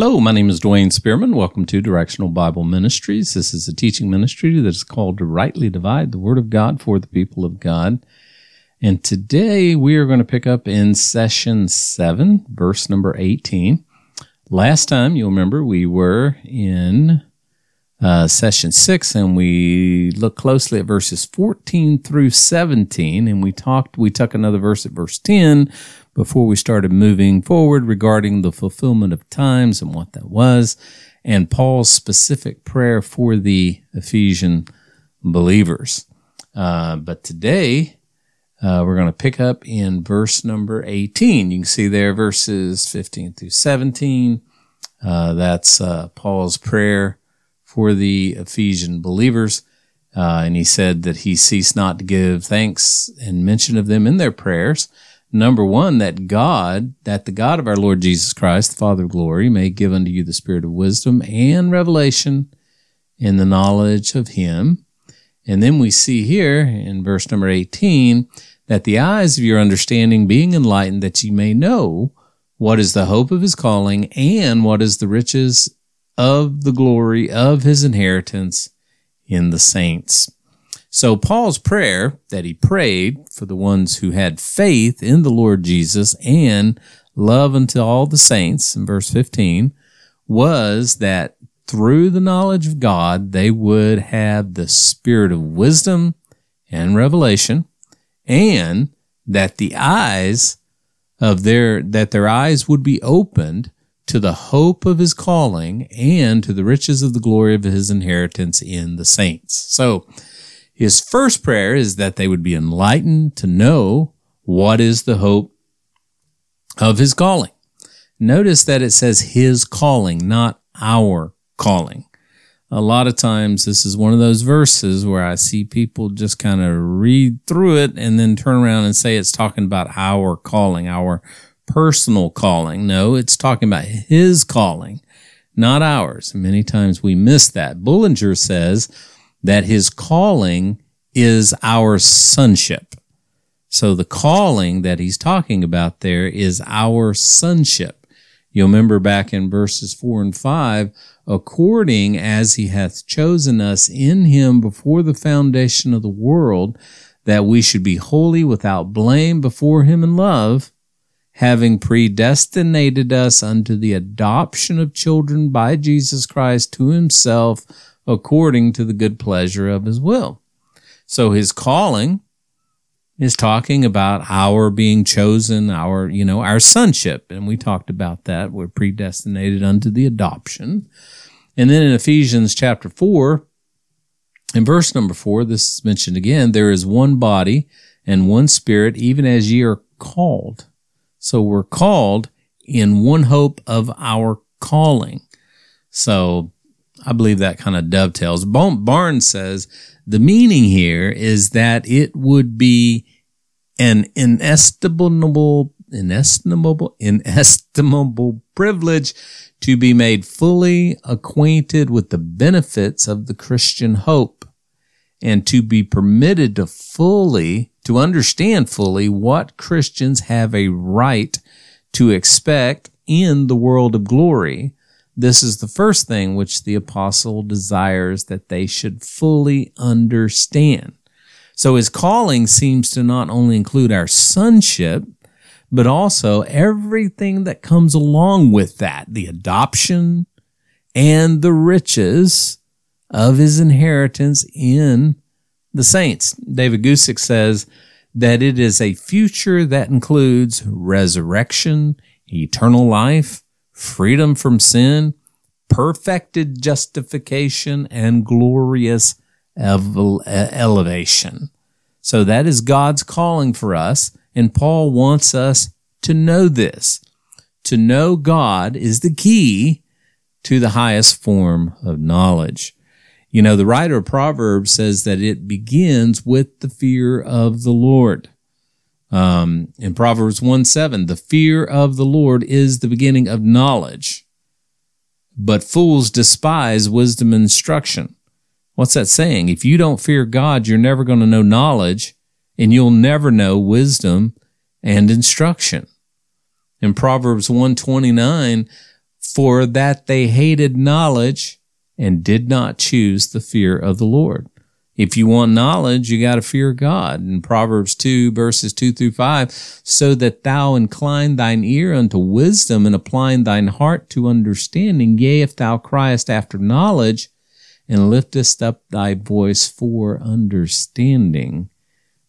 Hello, my name is Dwayne Spearman. Welcome to Directional Bible Ministries. This is a teaching ministry that is called to rightly divide the Word of God for the people of God. And today we are going to pick up in session 7, verse number 18. Last time, you'll remember, we were in uh, session 6 and we looked closely at verses 14 through 17 and we talked, we took another verse at verse 10 before we started moving forward regarding the fulfillment of times and what that was, and Paul's specific prayer for the Ephesian believers. Uh, but today, uh, we're going to pick up in verse number 18. You can see there verses 15 through 17. Uh, that's uh, Paul's prayer for the Ephesian believers. Uh, and he said that he ceased not to give thanks and mention of them in their prayers number one, that God, that the God of our Lord Jesus Christ, the Father of glory, may give unto you the spirit of wisdom and revelation in the knowledge of him. And then we see here in verse number 18 that the eyes of your understanding being enlightened, that ye may know what is the hope of his calling and what is the riches of the glory of his inheritance in the saints. So Paul's prayer that he prayed for the ones who had faith in the Lord Jesus and love unto all the saints in verse 15 was that through the knowledge of God, they would have the spirit of wisdom and revelation and that the eyes of their, that their eyes would be opened to the hope of his calling and to the riches of the glory of his inheritance in the saints. So his first prayer is that they would be enlightened to know what is the hope of his calling. Notice that it says his calling, not our calling. A lot of times this is one of those verses where I see people just kind of read through it and then turn around and say it's talking about our calling, our personal calling. No, it's talking about his calling, not ours. Many times we miss that. Bullinger says that his calling is our sonship. So the calling that he's talking about there is our sonship. You'll remember back in verses four and five, according as he hath chosen us in him before the foundation of the world, that we should be holy without blame before him in love, having predestinated us unto the adoption of children by Jesus Christ to himself according to the good pleasure of his will. So his calling is talking about our being chosen, our, you know, our sonship. And we talked about that. We're predestinated unto the adoption. And then in Ephesians chapter four, in verse number four, this is mentioned again, there is one body and one spirit, even as ye are called. So we're called in one hope of our calling. So I believe that kind of dovetails. Barnes says the meaning here is that it would be an inestimable, inestimable, inestimable privilege to be made fully acquainted with the benefits of the Christian hope and to be permitted to fully, to understand fully what Christians have a right to expect in the world of glory this is the first thing which the apostle desires that they should fully understand. So his calling seems to not only include our sonship, but also everything that comes along with that, the adoption and the riches of his inheritance in the saints. David Guzik says that it is a future that includes resurrection, eternal life, freedom from sin, perfected justification, and glorious elevation. So that is God's calling for us. And Paul wants us to know this. To know God is the key to the highest form of knowledge. You know, the writer of Proverbs says that it begins with the fear of the Lord. Um, in Proverbs 1 7, the fear of the Lord is the beginning of knowledge, but fools despise wisdom and instruction. What's that saying? If you don't fear God, you're never going to know knowledge and you'll never know wisdom and instruction. In Proverbs 129, for that they hated knowledge and did not choose the fear of the Lord. If you want knowledge, you got to fear God. In Proverbs 2 verses 2 through 5, so that thou incline thine ear unto wisdom and applying thine heart to understanding. Yea, if thou criest after knowledge and liftest up thy voice for understanding.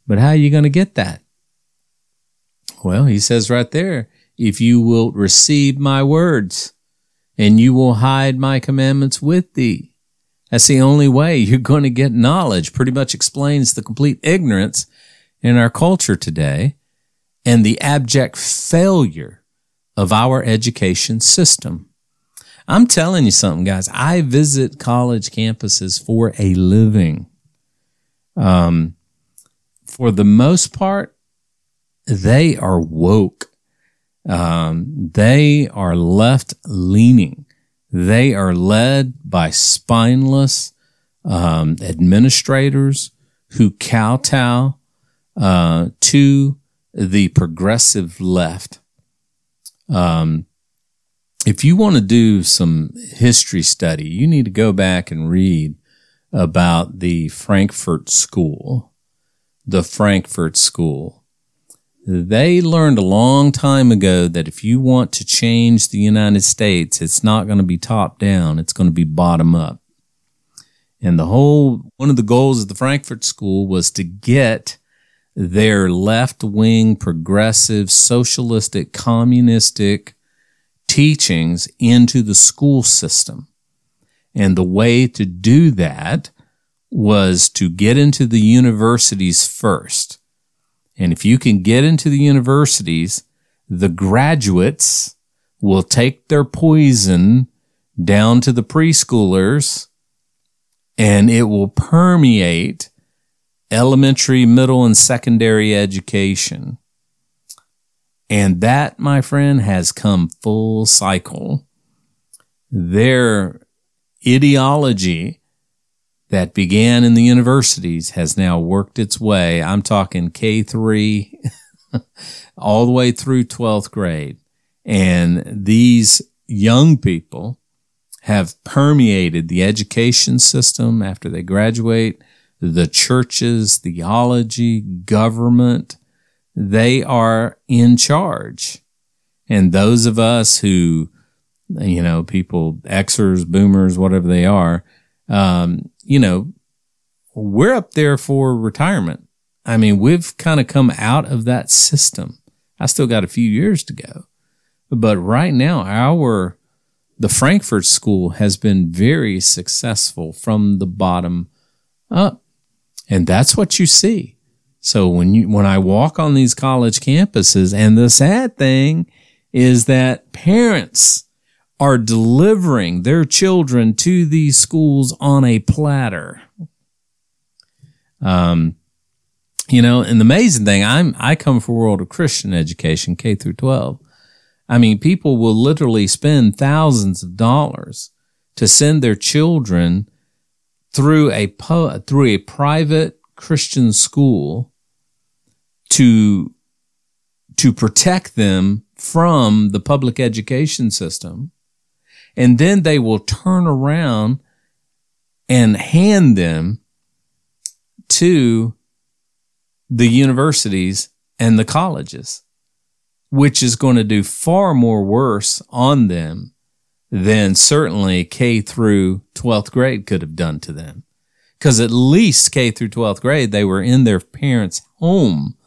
But how are you going to get that? Well, he says right there, if you will receive my words and you will hide my commandments with thee that's the only way you're going to get knowledge. Pretty much explains the complete ignorance in our culture today and the abject failure of our education system. I'm telling you something, guys. I visit college campuses for a living. Um, for the most part, they are woke. Um, they are left leaning. They are led by spineless um, administrators who kowtow uh, to the progressive left. Um, if you want to do some history study, you need to go back and read about the Frankfurt School. The Frankfurt School. They learned a long time ago that if you want to change the United States, it's not going to be top down, it's going to be bottom up. And the whole, one of the goals of the Frankfurt School was to get their left wing, progressive, socialistic, communistic teachings into the school system. And the way to do that was to get into the universities first. And if you can get into the universities, the graduates will take their poison down to the preschoolers and it will permeate elementary, middle, and secondary education. And that, my friend, has come full cycle. Their ideology that began in the universities has now worked its way. I'm talking K3 all the way through 12th grade. And these young people have permeated the education system after they graduate, the churches, theology, government. They are in charge. And those of us who, you know, people, Xers, boomers, whatever they are, um, you know, we're up there for retirement. I mean, we've kind of come out of that system. I still got a few years to go. But right now, our, the Frankfurt School has been very successful from the bottom up. And that's what you see. So when you, when I walk on these college campuses and the sad thing is that parents are delivering their children to these schools on a platter. Um, you know, and the amazing thing, I'm I come from a world of Christian education, K through 12. I mean, people will literally spend thousands of dollars to send their children through a through a private Christian school to to protect them from the public education system and then they will turn around and hand them to the universities and the colleges, which is going to do far more worse on them than certainly K through 12th grade could have done to them. Because at least K through 12th grade, they were in their parents' home.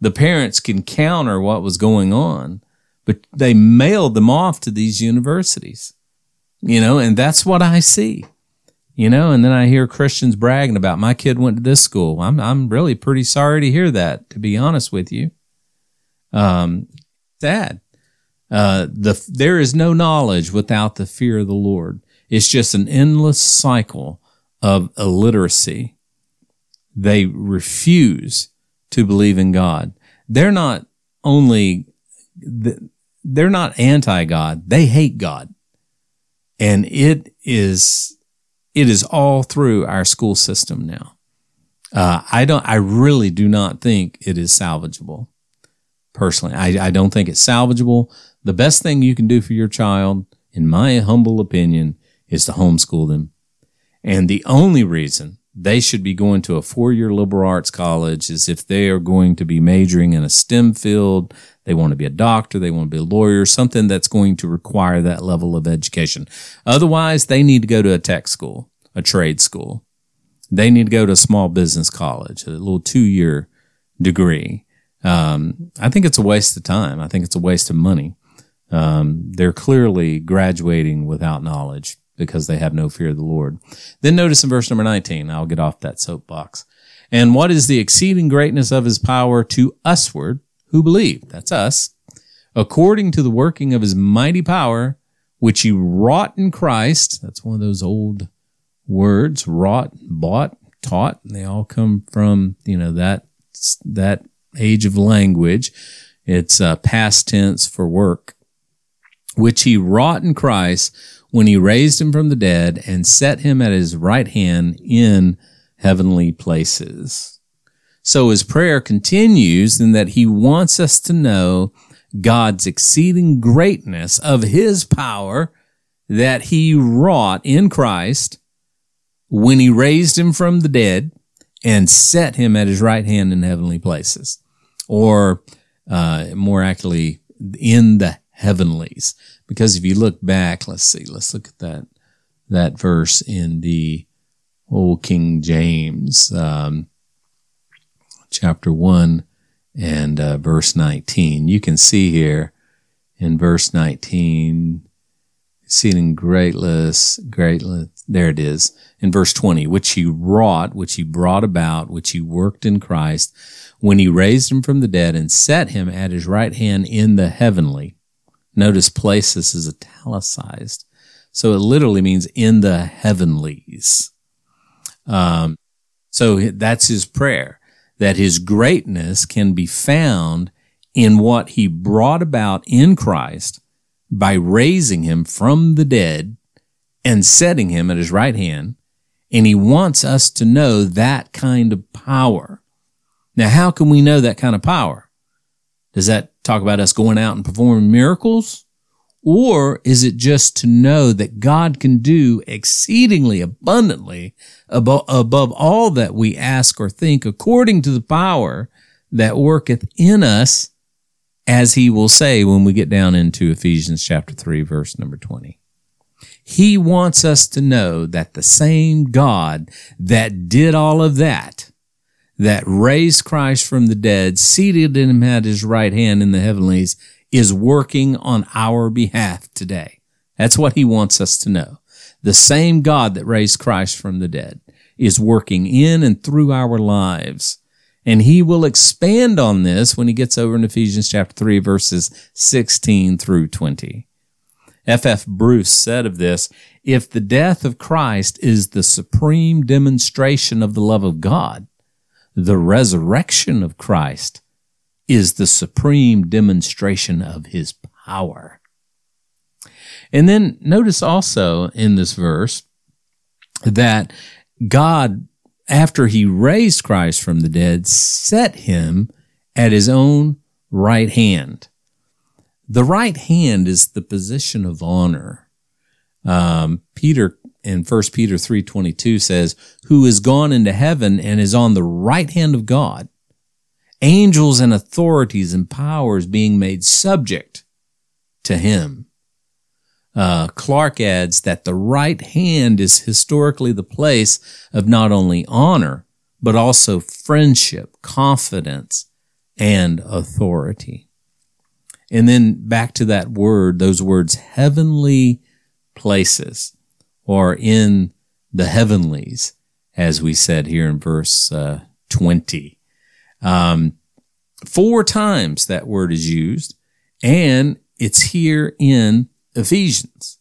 The parents can counter what was going on, but they mailed them off to these universities you know, and that's what I see, you know, and then I hear Christians bragging about my kid went to this school. I'm, I'm really pretty sorry to hear that, to be honest with you. Um, sad. Uh, the, there is no knowledge without the fear of the Lord. It's just an endless cycle of illiteracy. They refuse to believe in God. They're not only, they're not anti God. They hate God and it is it is all through our school system now. Uh, I don't. I really do not think it is salvageable. Personally, I, I don't think it's salvageable. The best thing you can do for your child in my humble opinion, is to homeschool them. And the only reason they should be going to a four year liberal arts college as if they are going to be majoring in a STEM field. They want to be a doctor. They want to be a lawyer, something that's going to require that level of education. Otherwise, they need to go to a tech school, a trade school. They need to go to a small business college, a little two year degree. Um, I think it's a waste of time. I think it's a waste of money. Um, they're clearly graduating without knowledge because they have no fear of the Lord. Then notice in verse number 19, I'll get off that soapbox. And what is the exceeding greatness of his power to usward who believe? That's us. According to the working of his mighty power, which he wrought in Christ. That's one of those old words, wrought, bought, taught. and They all come from, you know, that, that age of language. It's uh, past tense for work, which he wrought in Christ when he raised him from the dead and set him at his right hand in heavenly places. So his prayer continues in that he wants us to know God's exceeding greatness of his power that he wrought in Christ when he raised him from the dead and set him at his right hand in heavenly places, or uh, more accurately, in the heavenlies. Because if you look back, let's see, let's look at that that verse in the old King James, um, chapter one and uh, verse nineteen. You can see here in verse nineteen, exceeding greatless, greatless. There it is in verse twenty, which he wrought, which he brought about, which he worked in Christ when he raised him from the dead and set him at his right hand in the heavenly Notice places is italicized. So it literally means in the heavenlies. Um, so that's his prayer that his greatness can be found in what he brought about in Christ by raising him from the dead and setting him at his right hand. And he wants us to know that kind of power. Now, how can we know that kind of power? Does that talk about us going out and performing miracles? Or is it just to know that God can do exceedingly abundantly above, above all that we ask or think according to the power that worketh in us, as he will say when we get down into Ephesians chapter 3, verse number 20. He wants us to know that the same God that did all of that that raised Christ from the dead, seated him at his right hand in the heavenlies, is working on our behalf today. That's what he wants us to know. The same God that raised Christ from the dead is working in and through our lives. And he will expand on this when he gets over in Ephesians chapter 3 verses 16 through 20. F. F. Bruce said of this, if the death of Christ is the supreme demonstration of the love of God, the resurrection of Christ is the supreme demonstration of his power. And then notice also in this verse that God, after he raised Christ from the dead, set him at his own right hand. The right hand is the position of honor. Um, Peter in 1 Peter 3:22 says, "Who is gone into heaven and is on the right hand of God, angels and authorities and powers being made subject to him." Uh, Clarke adds that the right hand is historically the place of not only honor, but also friendship, confidence, and authority. And then back to that word, those words, heavenly places or in the heavenlies, as we said here in verse uh, 20. Um, four times that word is used, and it's here in Ephesians.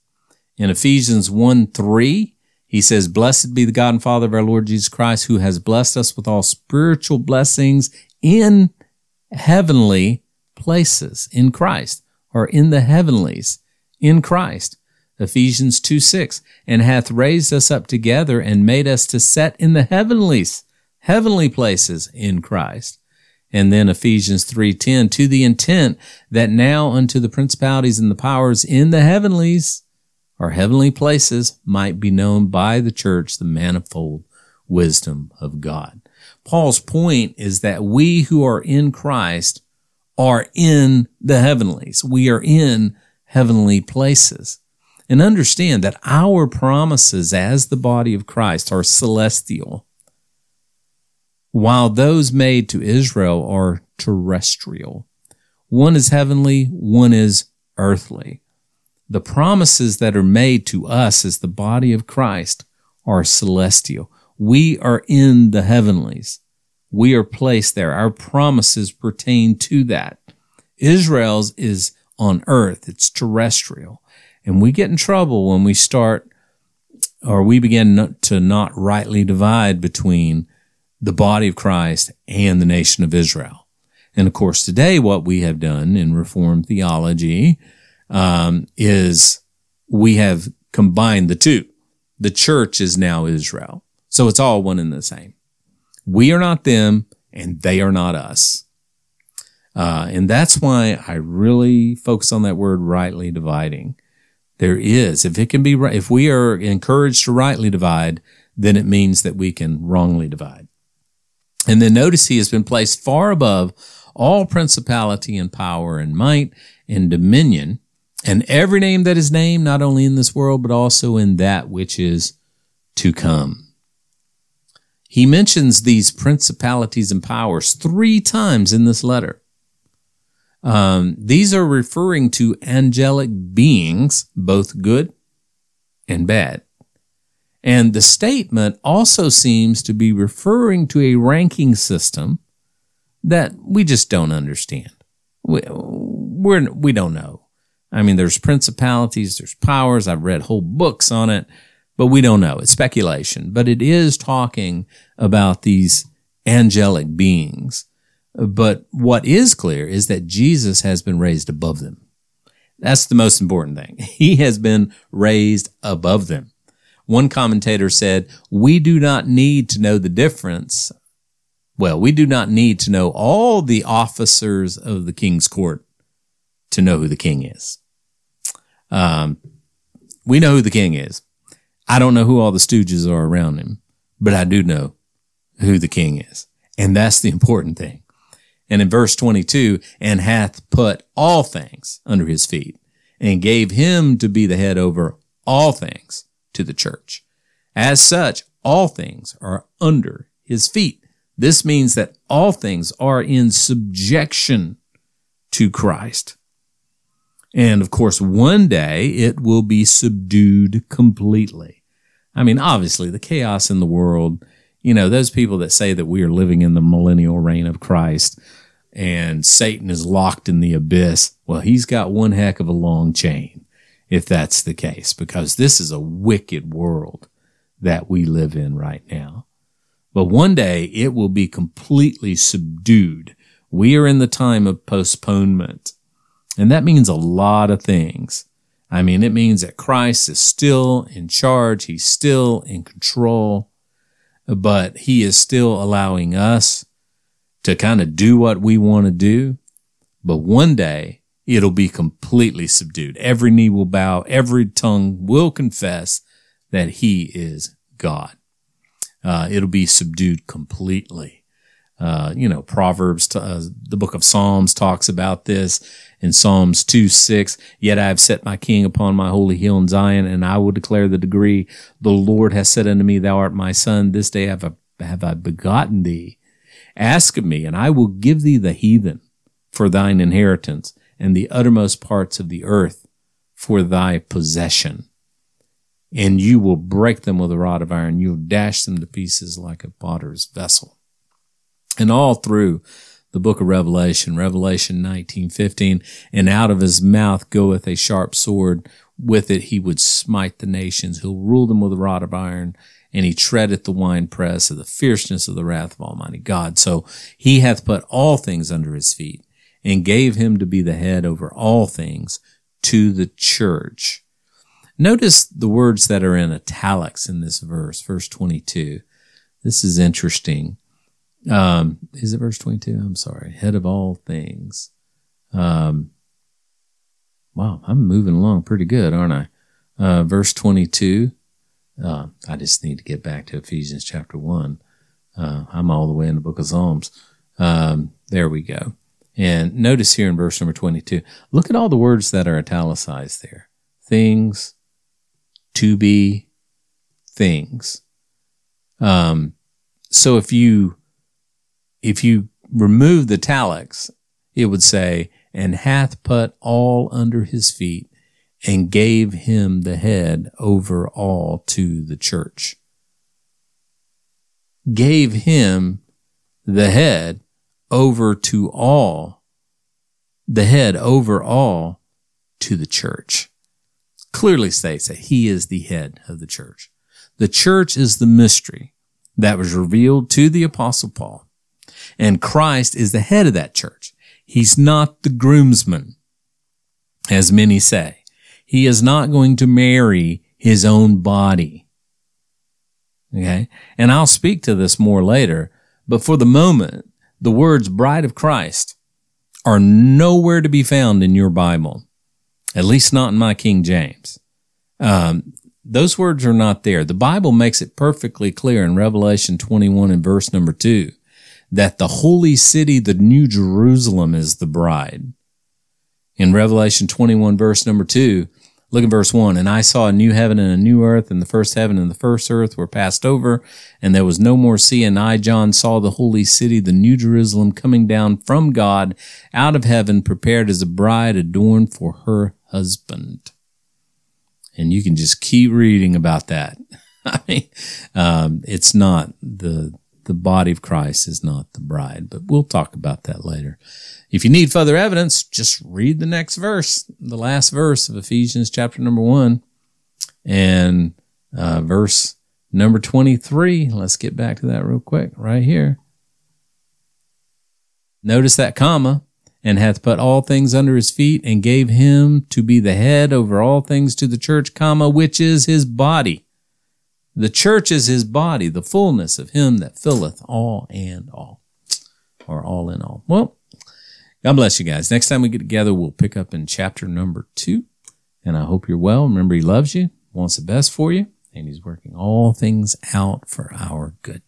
In Ephesians 1 3, he says, Blessed be the God and Father of our Lord Jesus Christ, who has blessed us with all spiritual blessings in heavenly places in Christ, or in the heavenlies in Christ. Ephesians 2 6, and hath raised us up together and made us to set in the heavenlies, heavenly places in Christ. And then Ephesians 3:10 to the intent that now unto the principalities and the powers in the heavenlies or heavenly places might be known by the church the manifold wisdom of God. Paul's point is that we who are in Christ are in the heavenlies. We are in heavenly places. And understand that our promises as the body of Christ are celestial, while those made to Israel are terrestrial. One is heavenly, one is earthly. The promises that are made to us as the body of Christ are celestial. We are in the heavenlies. We are placed there. Our promises pertain to that. Israel's is on earth. It's terrestrial. And we get in trouble when we start or we begin to not rightly divide between the body of Christ and the nation of Israel. And of course, today what we have done in Reformed theology um, is we have combined the two. The church is now Israel. So it's all one and the same. We are not them and they are not us. Uh, and that's why I really focus on that word rightly dividing. There is, if it can be, if we are encouraged to rightly divide, then it means that we can wrongly divide. And then notice he has been placed far above all principality and power and might and dominion and every name that is named, not only in this world, but also in that which is to come. He mentions these principalities and powers three times in this letter. Um, these are referring to angelic beings, both good and bad. And the statement also seems to be referring to a ranking system that we just don't understand. We, we're, we don't know. I mean, there's principalities, there's powers. I've read whole books on it, but we don't know. It's speculation, but it is talking about these angelic beings. But what is clear is that Jesus has been raised above them. That's the most important thing. He has been raised above them. One commentator said, we do not need to know the difference. Well, we do not need to know all the officers of the king's court to know who the king is. Um, we know who the king is. I don't know who all the stooges are around him, but I do know who the king is. And that's the important thing. And in verse 22, and hath put all things under his feet and gave him to be the head over all things to the church. As such, all things are under his feet. This means that all things are in subjection to Christ. And of course, one day it will be subdued completely. I mean, obviously the chaos in the world, you know, those people that say that we are living in the millennial reign of Christ and Satan is locked in the abyss. Well, he's got one heck of a long chain if that's the case, because this is a wicked world that we live in right now. But one day it will be completely subdued. We are in the time of postponement. And that means a lot of things. I mean, it means that Christ is still in charge. He's still in control, but he is still allowing us to kind of do what we want to do. But one day it'll be completely subdued. Every knee will bow. Every tongue will confess that he is God. Uh, it'll be subdued completely. Uh, you know, Proverbs, uh, the book of Psalms talks about this in Psalms 2 6. Yet I have set my king upon my holy hill in Zion, and I will declare the degree. The Lord has said unto me, Thou art my son. This day have I, have I begotten thee. Ask of me, and I will give thee the heathen for thine inheritance, and the uttermost parts of the earth for thy possession. And you will break them with a rod of iron. You'll dash them to pieces like a potter's vessel. And all through the book of Revelation, Revelation 19, 15, and out of his mouth goeth a sharp sword. With it he would smite the nations. He'll rule them with a rod of iron, and he treadeth the winepress of the fierceness of the wrath of Almighty God. So he hath put all things under his feet and gave him to be the head over all things to the church. Notice the words that are in italics in this verse, verse 22. This is interesting. Um, is it verse 22? I'm sorry. Head of all things. Um, wow, I'm moving along pretty good, aren't I? uh, verse 22. Uh, I just need to get back to Ephesians chapter 1. Uh, I'm all the way in the book of Psalms. Um, there we go. And notice here in verse number 22, look at all the words that are italicized there. Things, to be, things. Um, so if you, if you remove the italics, it would say, and hath put all under his feet and gave him the head over all to the church. Gave him the head over to all, the head over all to the church. Clearly states that he is the head of the church. The church is the mystery that was revealed to the apostle Paul. And Christ is the head of that church. He's not the groomsman, as many say. He is not going to marry his own body. Okay. And I'll speak to this more later, but for the moment, the words bride of Christ are nowhere to be found in your Bible, at least not in my King James. Um, those words are not there. The Bible makes it perfectly clear in Revelation 21 and verse number two that the holy city, the new Jerusalem is the bride. In Revelation 21 verse number two, Look at verse 1. And I saw a new heaven and a new earth, and the first heaven and the first earth were passed over, and there was no more sea. And I, John, saw the holy city, the new Jerusalem, coming down from God out of heaven, prepared as a bride adorned for her husband. And you can just keep reading about that. I mean, um, it's not the the body of Christ is not the bride, but we'll talk about that later. If you need further evidence, just read the next verse, the last verse of Ephesians chapter number one and uh, verse number 23. Let's get back to that real quick right here. Notice that comma and hath put all things under his feet and gave him to be the head over all things to the church, comma, which is his body the church is his body, the fullness of him that filleth all and all, or all in all. Well, God bless you guys. Next time we get together, we'll pick up in chapter number two. And I hope you're well. Remember, he loves you, wants the best for you, and he's working all things out for our good.